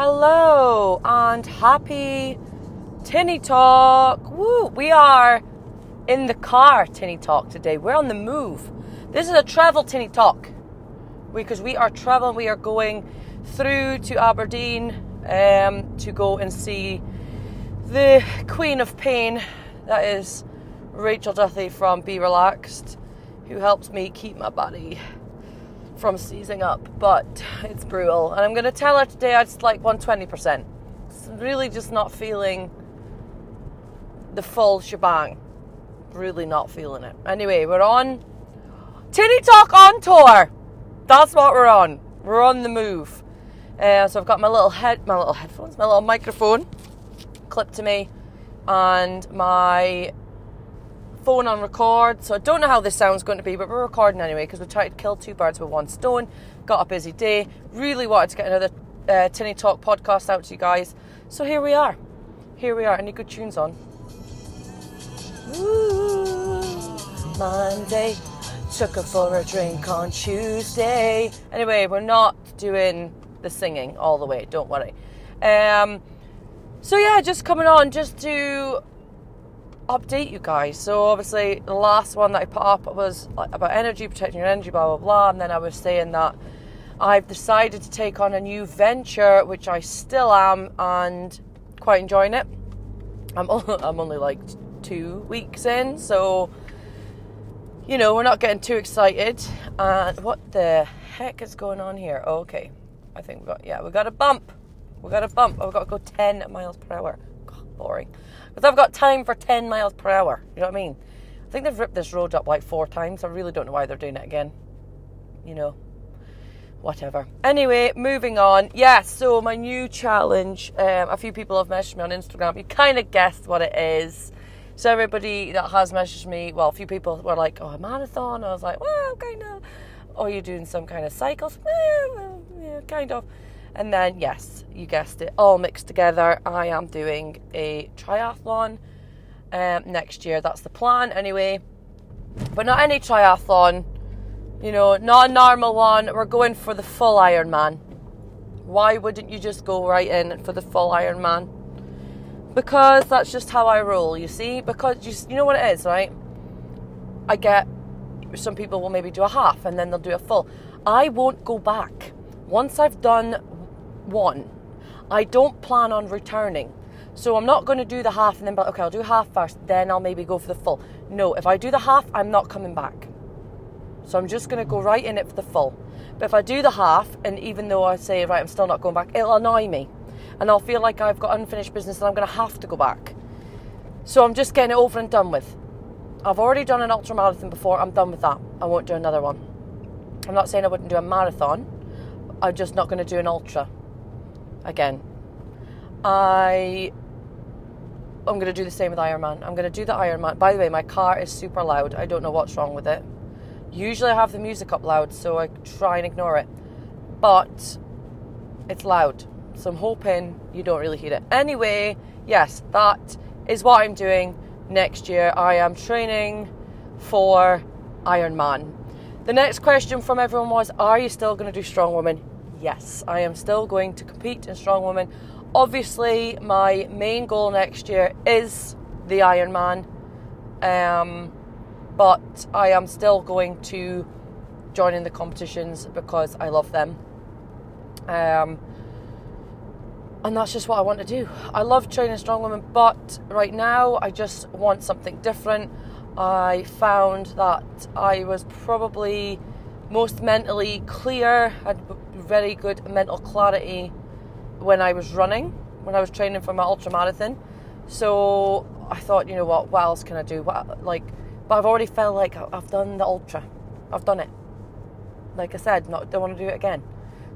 Hello and happy Tinny Talk. Woo! We are in the car Tinny Talk today. We're on the move. This is a travel Tinny Talk because we are traveling. We are going through to Aberdeen um, to go and see the Queen of Pain. That is Rachel Duthie from Be Relaxed, who helps me keep my body from seizing up, but it's brutal. And I'm going to tell her today I just like 120%. It's really just not feeling the full shebang. Really not feeling it. Anyway, we're on Tinny Talk on tour. That's what we're on. We're on the move. Uh, so I've got my little head, my little headphones, my little microphone clipped to me, and my phone on record, so I don't know how this sound's going to be, but we're recording anyway because we're trying to kill two birds with one stone. Got a busy day. Really wanted to get another uh, Tinny Talk podcast out to you guys. So here we are. Here we are. Any good tunes on? Ooh, Monday. Took her for a drink on Tuesday. Anyway, we're not doing the singing all the way. Don't worry. Um, so yeah, just coming on just to update you guys. So obviously the last one that I put up was about energy, protecting your energy, blah blah blah, and then I was saying that I've decided to take on a new venture, which I still am, and quite enjoying it. I'm I'm only like two weeks in, so you know we're not getting too excited. And what the heck is going on here? okay, I think we've got yeah we got a bump. We got a bump. I've got to go 10 miles per hour. Boring. Because I've got time for 10 miles per hour. You know what I mean? I think they've ripped this road up like four times. I really don't know why they're doing it again. You know, whatever. Anyway, moving on. Yeah, so my new challenge. Um, a few people have messaged me on Instagram. You kind of guessed what it is. So everybody that has messaged me, well, a few people were like, "Oh, a marathon." I was like, "Well, kind of." Or you're doing some kind of cycles? Yeah, kind of. And then, yes, you guessed it, all mixed together. I am doing a triathlon um, next year. That's the plan, anyway. But not any triathlon, you know, not a normal one. We're going for the full Ironman. Why wouldn't you just go right in for the full Ironman? Because that's just how I roll, you see? Because you, you know what it is, right? I get some people will maybe do a half and then they'll do a full. I won't go back. Once I've done one, I don't plan on returning. So I'm not going to do the half and then, but okay, I'll do half first, then I'll maybe go for the full. No, if I do the half, I'm not coming back. So I'm just going to go right in it for the full. But if I do the half, and even though I say, right, I'm still not going back, it'll annoy me. And I'll feel like I've got unfinished business and I'm going to have to go back. So I'm just getting it over and done with. I've already done an ultra marathon before, I'm done with that. I won't do another one. I'm not saying I wouldn't do a marathon, I'm just not going to do an ultra again. I I'm going to do the same with Ironman. I'm going to do the Ironman. By the way, my car is super loud. I don't know what's wrong with it. Usually I have the music up loud, so I try and ignore it. But it's loud. So I'm hoping you don't really hear it. Anyway, yes, that is what I'm doing next year. I am training for Ironman. The next question from everyone was Are you still going to do Strong Woman? Yes, I am still going to compete in Strong Woman. Obviously, my main goal next year is the Ironman, um, but I am still going to join in the competitions because I love them. Um, and that's just what I want to do. I love training strong women, but right now I just want something different. I found that I was probably most mentally clear, had very good mental clarity when I was running, when I was training for my ultra marathon. So I thought, you know what, what else can I do? What, like, but I've already felt like I've done the ultra. I've done it. Like I said, not don't want to do it again.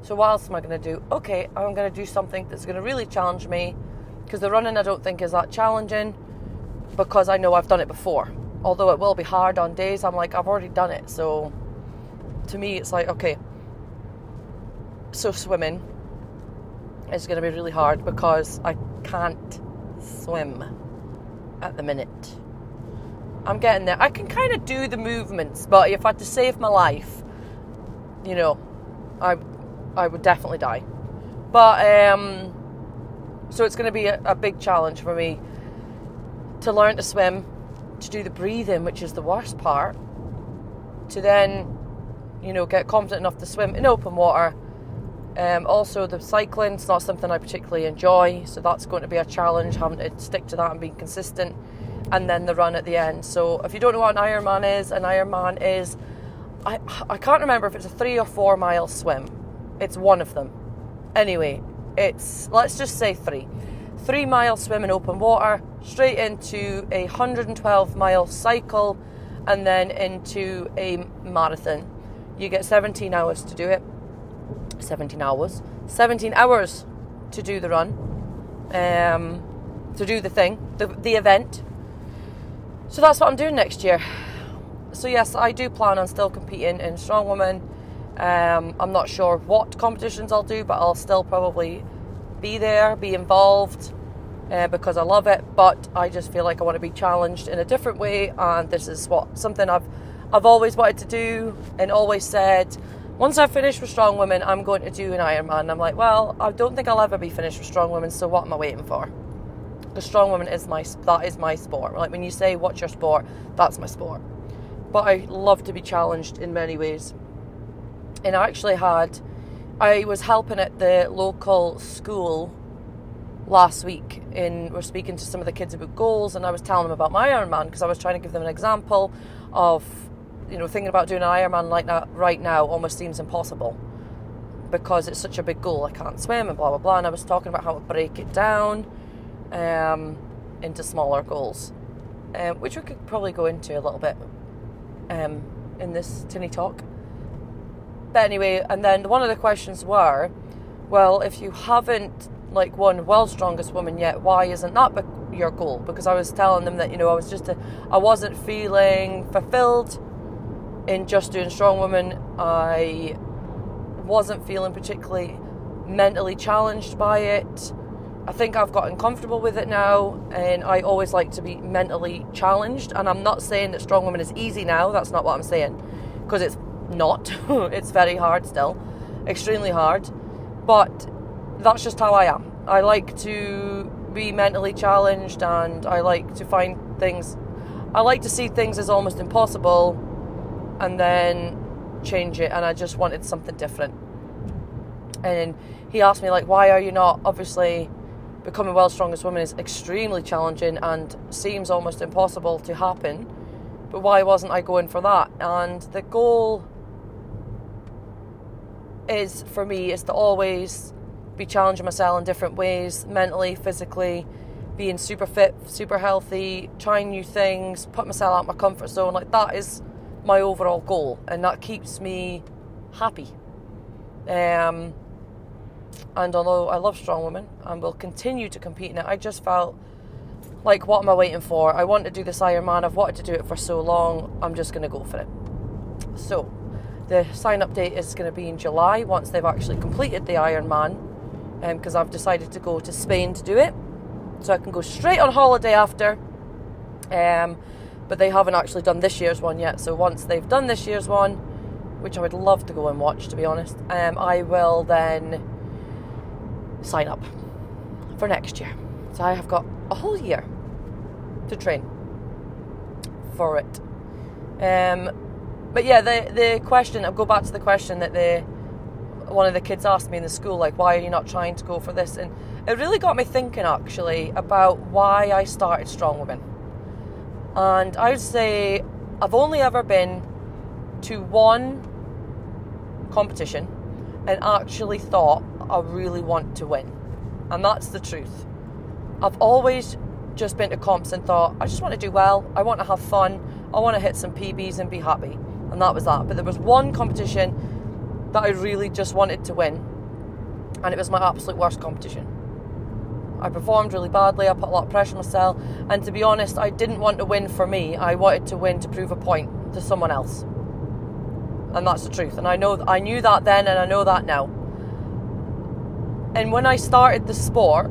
So what else am I going to do? Okay, I'm going to do something that's going to really challenge me because the running I don't think is that challenging because I know I've done it before. Although it will be hard on days, I'm like I've already done it. So to me, it's like okay, so swimming is going to be really hard because I can't swim at the minute. I'm getting there. I can kind of do the movements, but if I had to save my life, you know, I I would definitely die. But um, so it's going to be a, a big challenge for me to learn to swim, to do the breathing, which is the worst part, to then, you know, get confident enough to swim in open water. Um, also, the cycling is not something I particularly enjoy, so that's going to be a challenge having to stick to that and being consistent. And then the run at the end. So, if you don't know what an Ironman is, an Ironman is I, I can't remember if it's a three or four mile swim. It's one of them. Anyway, it's let's just say three. Three mile swim in open water, straight into a 112 mile cycle, and then into a marathon. You get 17 hours to do it. 17 hours. 17 hours to do the run. Um, to do the thing, the, the event. So that's what I'm doing next year. So yes, I do plan on still competing in strong woman. Um, I'm not sure what competitions I'll do, but I'll still probably be there, be involved uh, because I love it. But I just feel like I want to be challenged in a different way, and this is what something I've I've always wanted to do and always said. Once I've finished with strong women, I'm going to do an Ironman. I'm like, well, I don't think I'll ever be finished with strong women, so what am I waiting for? Because strong women is my that is my sport. Like when you say what's your sport, that's my sport but I love to be challenged in many ways. And I actually had, I was helping at the local school last week in we're speaking to some of the kids about goals and I was telling them about my Ironman because I was trying to give them an example of you know thinking about doing an Ironman like that right now almost seems impossible because it's such a big goal I can't swim and blah blah blah and I was talking about how to break it down um, into smaller goals um, which we could probably go into a little bit um, in this tinny talk. But anyway, and then one of the questions were, well, if you haven't like won World's Strongest Woman yet, why isn't that be- your goal? Because I was telling them that you know I was just a, I wasn't feeling fulfilled in just doing Strong Woman. I wasn't feeling particularly mentally challenged by it. I think I've gotten comfortable with it now, and I always like to be mentally challenged. And I'm not saying that strong women is easy now, that's not what I'm saying, because it's not. it's very hard still, extremely hard. But that's just how I am. I like to be mentally challenged, and I like to find things, I like to see things as almost impossible and then change it. And I just wanted something different. And he asked me, like, why are you not obviously becoming world's strongest woman is extremely challenging and seems almost impossible to happen. But why wasn't I going for that? And the goal is for me is to always be challenging myself in different ways, mentally, physically, being super fit, super healthy, trying new things, put myself out my comfort zone. Like that is my overall goal, and that keeps me happy. Um, and although I love strong women and will continue to compete in it, I just felt like, what am I waiting for? I want to do this Ironman. I've wanted to do it for so long. I'm just going to go for it. So, the sign up date is going to be in July once they've actually completed the Ironman, because um, I've decided to go to Spain to do it. So I can go straight on holiday after. Um, but they haven't actually done this year's one yet. So once they've done this year's one, which I would love to go and watch, to be honest, um, I will then sign up for next year. So I have got a whole year to train for it. Um, but yeah, the the question. I'll go back to the question that the one of the kids asked me in the school, like, why are you not trying to go for this? And it really got me thinking actually about why I started Strong Women. And I would say I've only ever been to one competition and actually thought I really want to win. And that's the truth. I've always just been to comps and thought, I just want to do well, I want to have fun, I want to hit some PBs and be happy. And that was that. But there was one competition that I really just wanted to win, and it was my absolute worst competition. I performed really badly, I put a lot of pressure on myself, and to be honest, I didn't want to win for me, I wanted to win to prove a point to someone else. And that's the truth. And I know I knew that then and I know that now. And when I started the sport,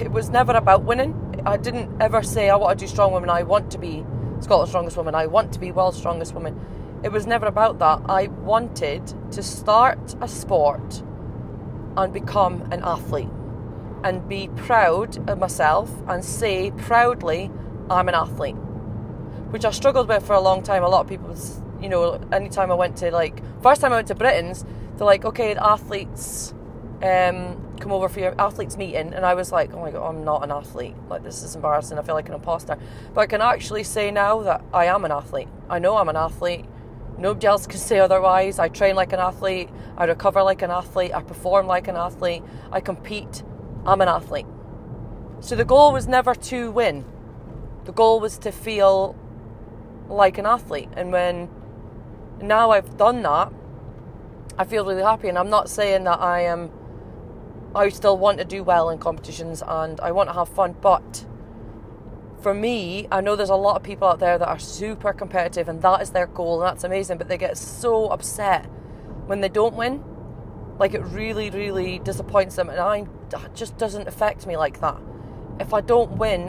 it was never about winning. I didn't ever say, I want to do strong women, I want to be Scotland's strongest woman, I want to be world's strongest woman. It was never about that. I wanted to start a sport and become an athlete and be proud of myself and say proudly, I'm an athlete. Which I struggled with for a long time. A lot of people, you know, anytime I went to like, first time I went to Britain's, they're like, okay, athletes um, come over for your athletes meeting. And I was like, oh my God, I'm not an athlete. Like, this is embarrassing. I feel like an imposter. But I can actually say now that I am an athlete. I know I'm an athlete. Nobody else can say otherwise. I train like an athlete. I recover like an athlete. I perform like an athlete. I compete. I'm an athlete. So the goal was never to win. The goal was to feel like an athlete. And when now I've done that, I feel really happy. And I'm not saying that I am, I still want to do well in competitions and I want to have fun, but for me, I know there's a lot of people out there that are super competitive and that is their goal and that's amazing, but they get so upset when they don't win. Like it really, really disappoints them, and I just doesn't affect me like that. If I don't win,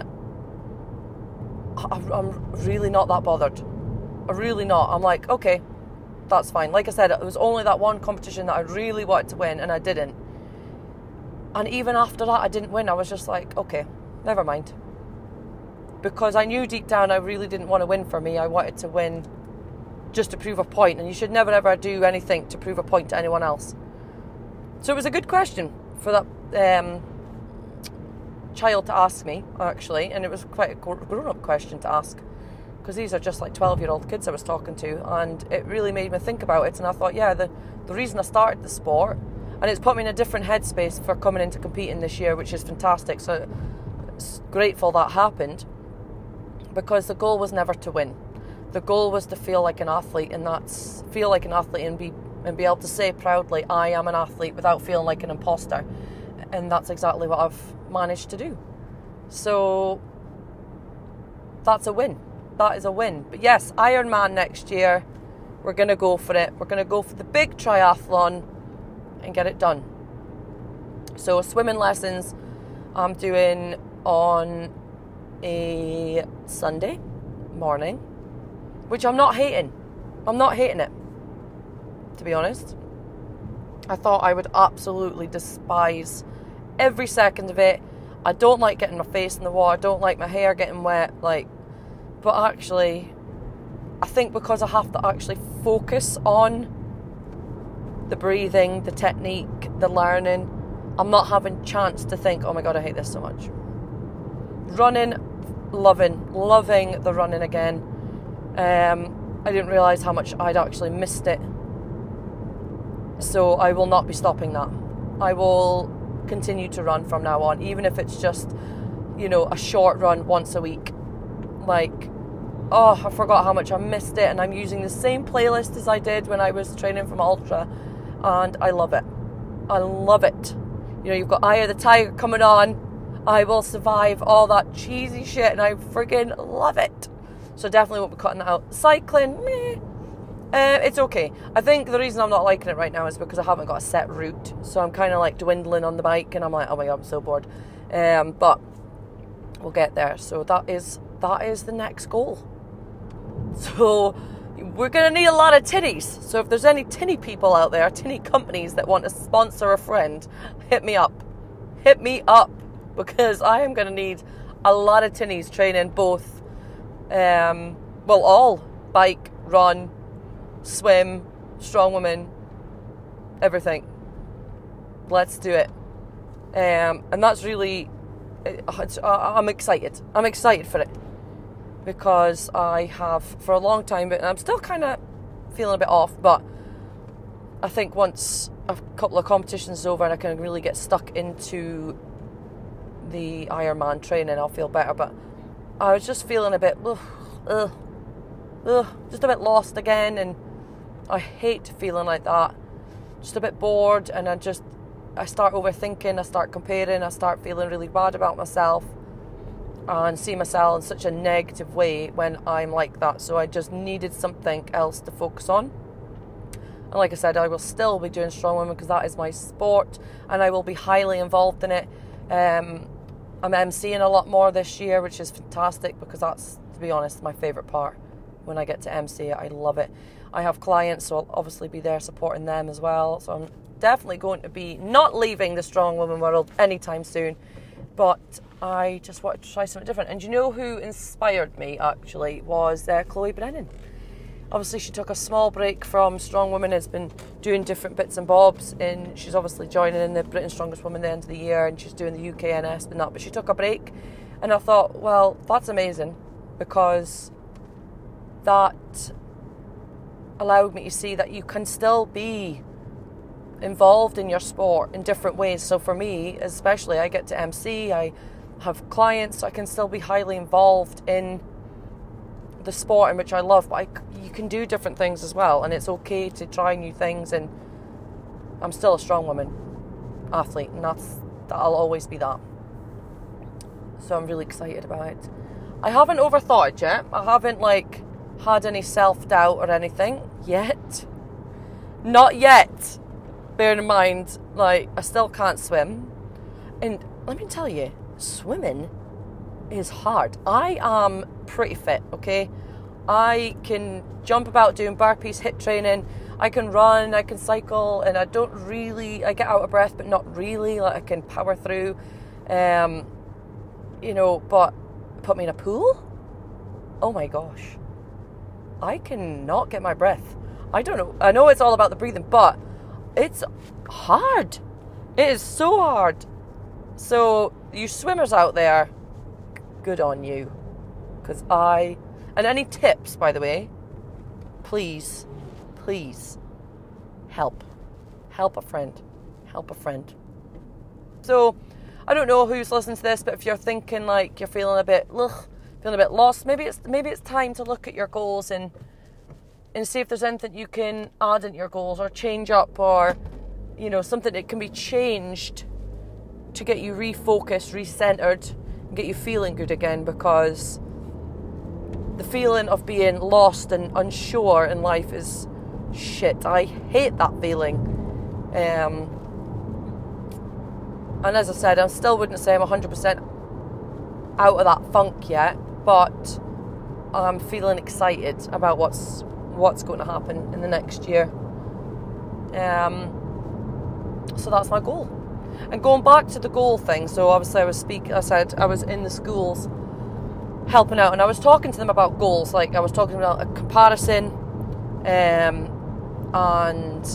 I'm really not that bothered. I'm really not. I'm like, okay, that's fine. Like I said, it was only that one competition that I really wanted to win, and I didn't. And even after that, I didn't win. I was just like, okay, never mind because I knew deep down I really didn't want to win for me. I wanted to win just to prove a point, and you should never ever do anything to prove a point to anyone else. So it was a good question for that um, child to ask me, actually, and it was quite a grown up question to ask because these are just like 12 year old kids I was talking to, and it really made me think about it. And I thought, yeah, the, the reason I started the sport, and it's put me in a different headspace for coming into competing this year, which is fantastic. So grateful that happened because the goal was never to win. The goal was to feel like an athlete, and that's feel like an athlete and be and be able to say proudly, "I am an athlete," without feeling like an imposter, and that's exactly what I've managed to do. So that's a win. That is a win. But yes, Ironman next year, we're gonna go for it. We're gonna go for the big triathlon and get it done. So swimming lessons I'm doing on a Sunday morning, which I'm not hating. I'm not hating it, to be honest. I thought I would absolutely despise every second of it. I don't like getting my face in the water. I don't like my hair getting wet. Like, but actually, I think because I have to actually focus on the breathing, the technique, the learning, I'm not having chance to think, oh my god, I hate this so much. Running loving, loving the running again. Um, I didn't realise how much I'd actually missed it. So I will not be stopping that. I will continue to run from now on, even if it's just, you know, a short run once a week. Like, oh, I forgot how much I missed it, and I'm using the same playlist as I did when I was training from Ultra, and I love it. I love it. You know, you've got Eye of the Tiger coming on, I will survive all that cheesy shit, and I freaking love it. So definitely won't be cutting that out. Cycling, meh. Uh, it's okay. I think the reason I'm not liking it right now is because I haven't got a set route. So I'm kind of like dwindling on the bike, and I'm like, oh my god, I'm so bored. Um, but we'll get there. So that is that is the next goal. So we're going to need a lot of tinnies. So if there's any tinny people out there, tinny companies that want to sponsor a friend, hit me up. Hit me up because I am going to need a lot of tinnies training both, um, well, all bike, run, swim, strong woman, everything. Let's do it. Um, and that's really, I'm excited. I'm excited for it because I have for a long time, but I'm still kind of feeling a bit off. But I think once a couple of competitions is over and I can really get stuck into the Ironman training, I'll feel better. But I was just feeling a bit, ugh, ugh, ugh, just a bit lost again, and I hate feeling like that. Just a bit bored, and I just, I start overthinking, I start comparing, I start feeling really bad about myself, and see myself in such a negative way when I'm like that. So I just needed something else to focus on. And like I said, I will still be doing strong women because that is my sport, and I will be highly involved in it. Um, I'm emceeing a lot more this year, which is fantastic because that's, to be honest, my favourite part. When I get to MC, I love it. I have clients, so I'll obviously be there supporting them as well. So I'm definitely going to be not leaving the strong woman world anytime soon. But I just wanted to try something different. And you know who inspired me actually was uh, Chloe Brennan. Obviously, she took a small break from Strong Woman, has been doing different bits and bobs, and she's obviously joining in the Britain's Strongest Woman the end of the year, and she's doing the UKNS and that. But she took a break, and I thought, well, that's amazing because that allowed me to see that you can still be involved in your sport in different ways. So for me, especially, I get to MC, I have clients, so I can still be highly involved in the sport in which I love. But I, you can do different things as well, and it's okay to try new things. And I'm still a strong woman athlete, and that's that I'll always be that. So I'm really excited about it. I haven't overthought it yet. I haven't like had any self doubt or anything yet. Not yet. Bearing in mind, like I still can't swim, and let me tell you, swimming is hard. I am pretty fit, okay? I can jump about doing burpees, HIIT training. I can run, I can cycle, and I don't really. I get out of breath, but not really. Like I can power through. Um, you know, but put me in a pool? Oh my gosh. I cannot get my breath. I don't know. I know it's all about the breathing, but it's hard. It is so hard. So, you swimmers out there, good on you. Because I. And any tips, by the way, please, please help. Help a friend. Help a friend. So, I don't know who's listening to this, but if you're thinking like you're feeling a bit, ugh, feeling a bit lost, maybe it's maybe it's time to look at your goals and and see if there's anything you can add into your goals or change up or you know something that can be changed to get you refocused, recentered, and get you feeling good again because the feeling of being lost and unsure in life is shit. I hate that feeling. Um, and as I said, I still wouldn't say I'm 100% out of that funk yet, but I'm feeling excited about what's what's going to happen in the next year. Um, so that's my goal. And going back to the goal thing, so obviously I was speak. I said I was in the schools helping out, and I was talking to them about goals. Like I was talking about a comparison, um, and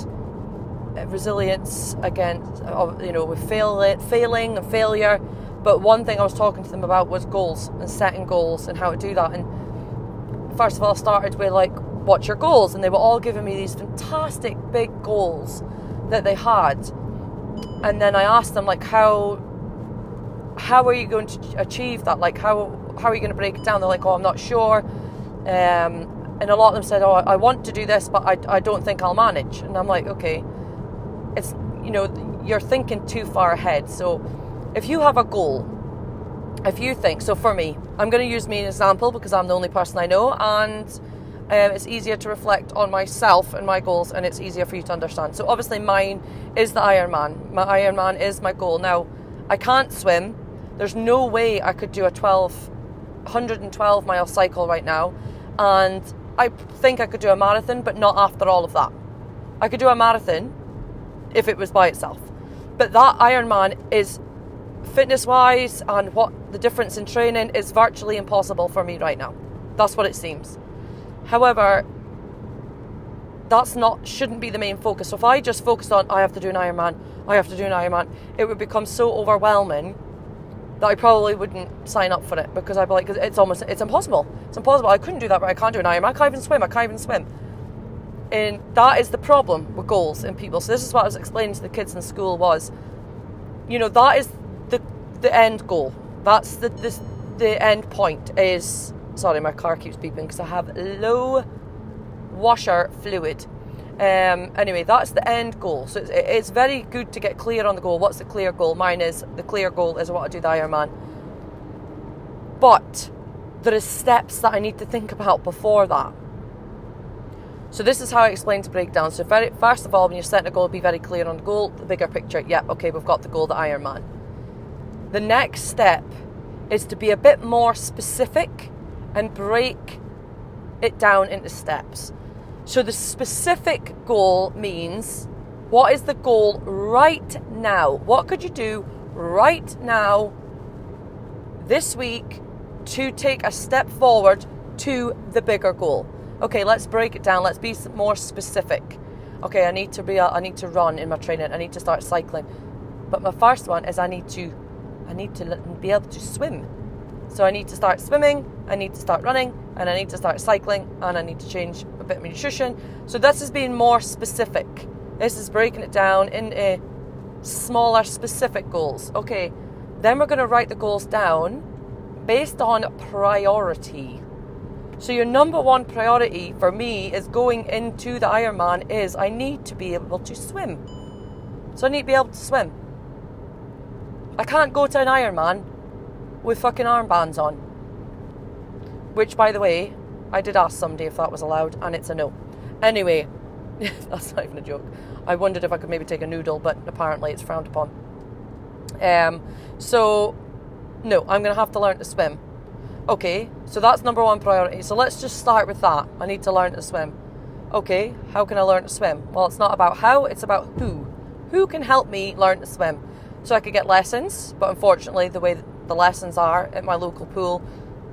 resilience against, you know, with fail, failing and failure. But one thing I was talking to them about was goals and setting goals and how to do that. And first of all, I started with like, what's your goals? And they were all giving me these fantastic big goals that they had. And then I asked them like, how how are you going to achieve that? Like, how how are you going to break it down? They're like, oh, I'm not sure. Um, and a lot of them said, oh, I want to do this, but I, I don't think I'll manage. And I'm like, okay, it's you know you're thinking too far ahead. So if you have a goal, if you think so, for me, I'm going to use me as an example because I'm the only person I know, and um, it's easier to reflect on myself and my goals, and it's easier for you to understand. So obviously, mine is the Ironman. My Ironman is my goal. Now, I can't swim. There's no way I could do a 12, 112 mile cycle right now, and I think I could do a marathon, but not after all of that. I could do a marathon if it was by itself. But that Ironman is fitness wise and what the difference in training is virtually impossible for me right now. That's what it seems. However, that's not shouldn't be the main focus. So if I just focused on I have to do an Ironman, I have to do an Ironman, it would become so overwhelming that I probably wouldn't sign up for it because I'd be like, it's almost it's impossible. It's impossible. I couldn't do that, but I can't do an Ironman. I can't even swim. I can't even swim. And that is the problem with goals in people. So this is what I was explaining to the kids in school was, you know, that is the end goal. That's the the, the end point is sorry, my car keeps beeping because I have low washer fluid. Um, anyway, that's the end goal. So it's, it's, very good to get clear on the goal. What's the clear goal? Mine is the clear goal is what I want to do the Ironman. But there is steps that I need to think about before that. So this is how I explain to breakdown. So very, first of all, when you're setting a goal, be very clear on the goal, the bigger picture. Yep, yeah, okay, we've got the goal, the Ironman. The next step is to be a bit more specific and break it down into steps. So the specific goal means What is the goal right now? What could you do right now this week to take a step forward to the bigger goal? Okay, let's break it down. Let's be more specific. Okay, I need to be I need to run in my training. I need to start cycling. But my first one is I need to I need to be able to swim. So I need to start swimming, I need to start running, and I need to start cycling, and I need to change a bit of nutrition. So this is being more specific. This is breaking it down into smaller, specific goals. Okay, then we're going to write the goals down based on priority. So your number one priority for me is going into the Ironman is I need to be able to swim. So I need to be able to swim. I can't go to an Ironman with fucking armbands on. Which, by the way, I did ask somebody if that was allowed, and it's a no. Anyway, that's not even a joke. I wondered if I could maybe take a noodle, but apparently it's frowned upon. Um, so, no, I'm going to have to learn to swim. Okay, so that's number one priority. So let's just start with that. I need to learn to swim. Okay, how can I learn to swim? Well, it's not about how, it's about who. Who can help me learn to swim? So I could get lessons, but unfortunately, the way the lessons are at my local pool,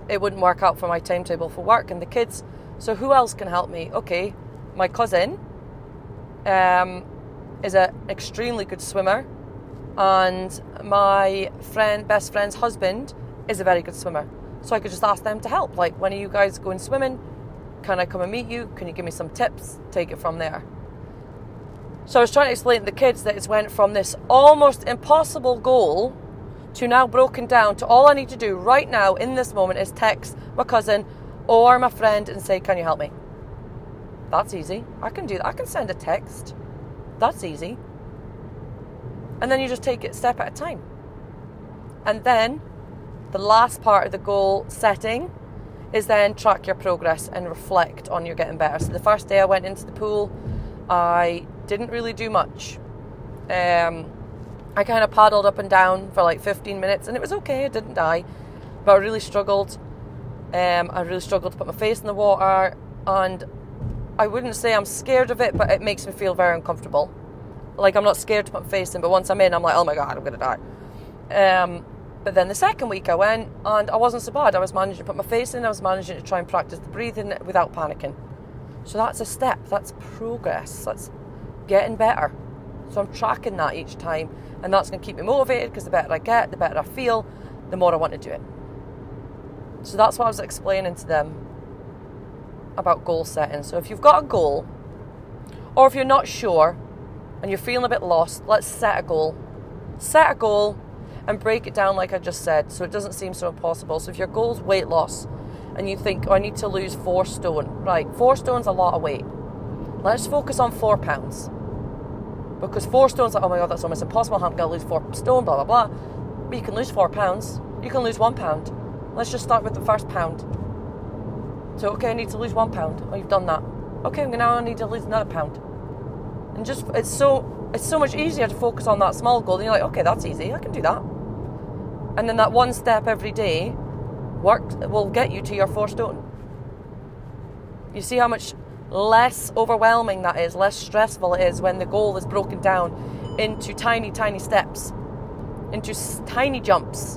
it wouldn't work out for my timetable for work and the kids. So who else can help me? Okay, my cousin um, is an extremely good swimmer, and my friend, best friend's husband, is a very good swimmer. So I could just ask them to help. Like, when are you guys going swimming? Can I come and meet you? Can you give me some tips? Take it from there. So I was trying to explain to the kids that it's went from this almost impossible goal to now broken down to all I need to do right now in this moment is text my cousin or my friend and say, Can you help me? That's easy. I can do that. I can send a text. That's easy. And then you just take it step at a time. And then the last part of the goal setting is then track your progress and reflect on your getting better. So the first day I went into the pool, I didn't really do much. Um, I kind of paddled up and down for like 15 minutes and it was okay, I didn't die, but I really struggled. Um, I really struggled to put my face in the water and I wouldn't say I'm scared of it, but it makes me feel very uncomfortable. Like I'm not scared to put my face in, but once I'm in, I'm like, oh my god, I'm gonna die. Um, but then the second week I went and I wasn't so bad. I was managing to put my face in, I was managing to try and practice the breathing without panicking. So that's a step, that's progress, that's getting better. So I'm tracking that each time, and that's going to keep me motivated because the better I get, the better I feel, the more I want to do it. So that's what I was explaining to them about goal setting. So if you've got a goal, or if you're not sure and you're feeling a bit lost, let's set a goal. Set a goal and break it down like I just said so it doesn't seem so impossible. So if your goal is weight loss and you think, oh, I need to lose four stone, right, four stone's a lot of weight. Let's focus on four pounds. Because four stones, like, oh my god, that's almost impossible. I'm going to lose four stone, blah, blah, blah. But you can lose four pounds. You can lose one pound. Let's just start with the first pound. So, okay, I need to lose one pound. Oh, you've done that. Okay, now I need to lose another pound. And just, it's so, it's so much easier to focus on that small goal. And you're like, okay, that's easy. I can do that. And then that one step every day work will get you to your four stone. You see how much less overwhelming that is, less stressful it is when the goal is broken down into tiny, tiny steps, into tiny jumps,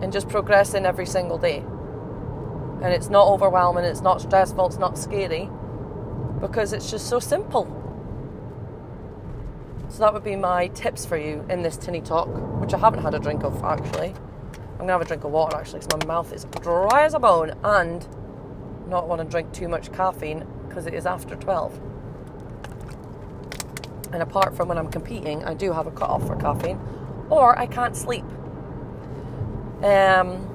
and just progressing every single day. And it's not overwhelming, it's not stressful, it's not scary, because it's just so simple. So that would be my tips for you in this tinny talk, which I haven't had a drink of actually. I'm gonna have a drink of water actually, because my mouth is dry as a bone and not want to drink too much caffeine because it is after 12. And apart from when I'm competing, I do have a cut off for caffeine, or I can't sleep. Um,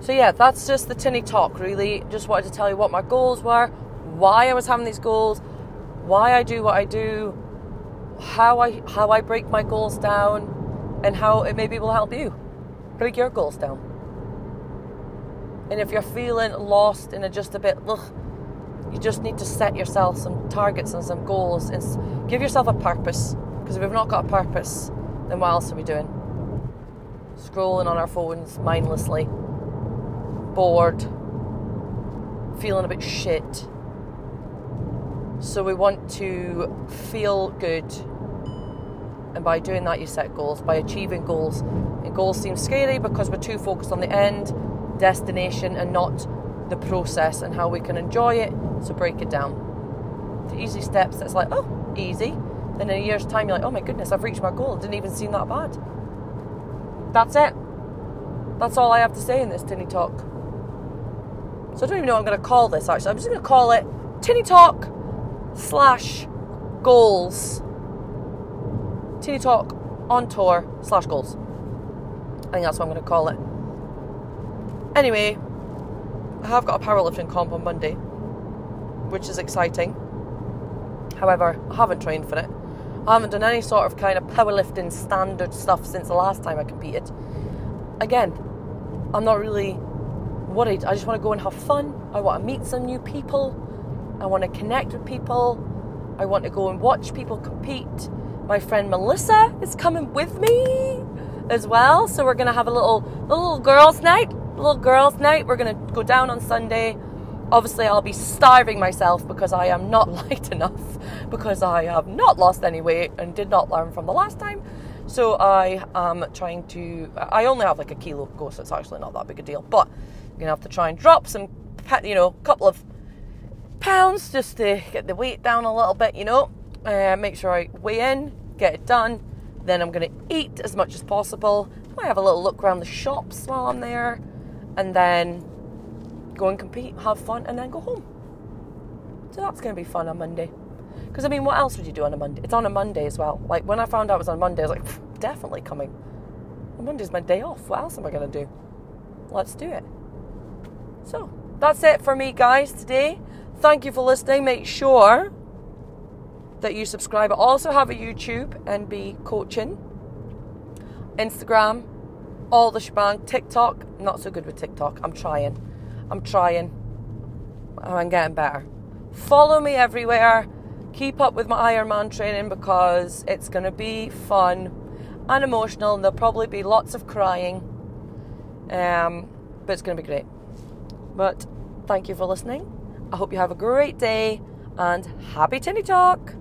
so, yeah, that's just the tinny talk, really. Just wanted to tell you what my goals were, why I was having these goals, why I do what I do, how I, how I break my goals down, and how it maybe will help you break your goals down. And if you're feeling lost and just a bit, ugh, you just need to set yourself some targets and some goals and give yourself a purpose. Because if we've not got a purpose, then what else are we doing? Scrolling on our phones mindlessly, bored, feeling a bit shit. So we want to feel good. And by doing that, you set goals. By achieving goals, and goals seem scary because we're too focused on the end, destination, and not the process and how we can enjoy it. So break it down. The easy steps that's like, oh, easy. Then in a year's time, you're like, oh my goodness, I've reached my goal. It didn't even seem that bad. That's it. That's all I have to say in this tinny talk. So I don't even know what I'm going to call this actually. I'm just going to call it tinny talk slash goals. Tinny talk on tour slash goals. I think that's what I'm going to call it. Anyway, I have got a powerlifting comp on Monday, which is exciting. However, I haven't trained for it. I haven't done any sort of kind of powerlifting standard stuff since the last time I competed. Again, I'm not really worried. I just want to go and have fun. I want to meet some new people. I want to connect with people. I want to go and watch people compete. My friend Melissa is coming with me as well, so we're going to have a little a little girls' night. Little girls' night. We're going to go down on Sunday Obviously, I'll be starving myself because I am not light enough, because I have not lost any weight and did not learn from the last time. So I am trying to. I only have like a kilo to so it's actually not that big a deal. But I'm gonna have to try and drop some, you know, a couple of pounds just to get the weight down a little bit, you know. Uh, make sure I weigh in, get it done. Then I'm gonna eat as much as possible. I have a little look around the shops while I'm there, and then go and compete, have fun, and then go home. So that's going to be fun on Monday. Because I mean, what else would you do on a Monday? It's on a Monday as well. Like when I found out it was on Monday, I was like, definitely coming. Monday's my day off. What else am I going to do? Let's do it. So that's it for me, guys, today. Thank you for listening. Make sure that you subscribe. I also have a YouTube and be coaching, Instagram, all the shebang, TikTok. Not so good with TikTok. I'm trying. I'm trying. I'm getting better. Follow me everywhere. Keep up with my Ironman training because it's going to be fun and emotional, and there'll probably be lots of crying. Um, but it's going to be great. But thank you for listening. I hope you have a great day and happy Tinny Talk.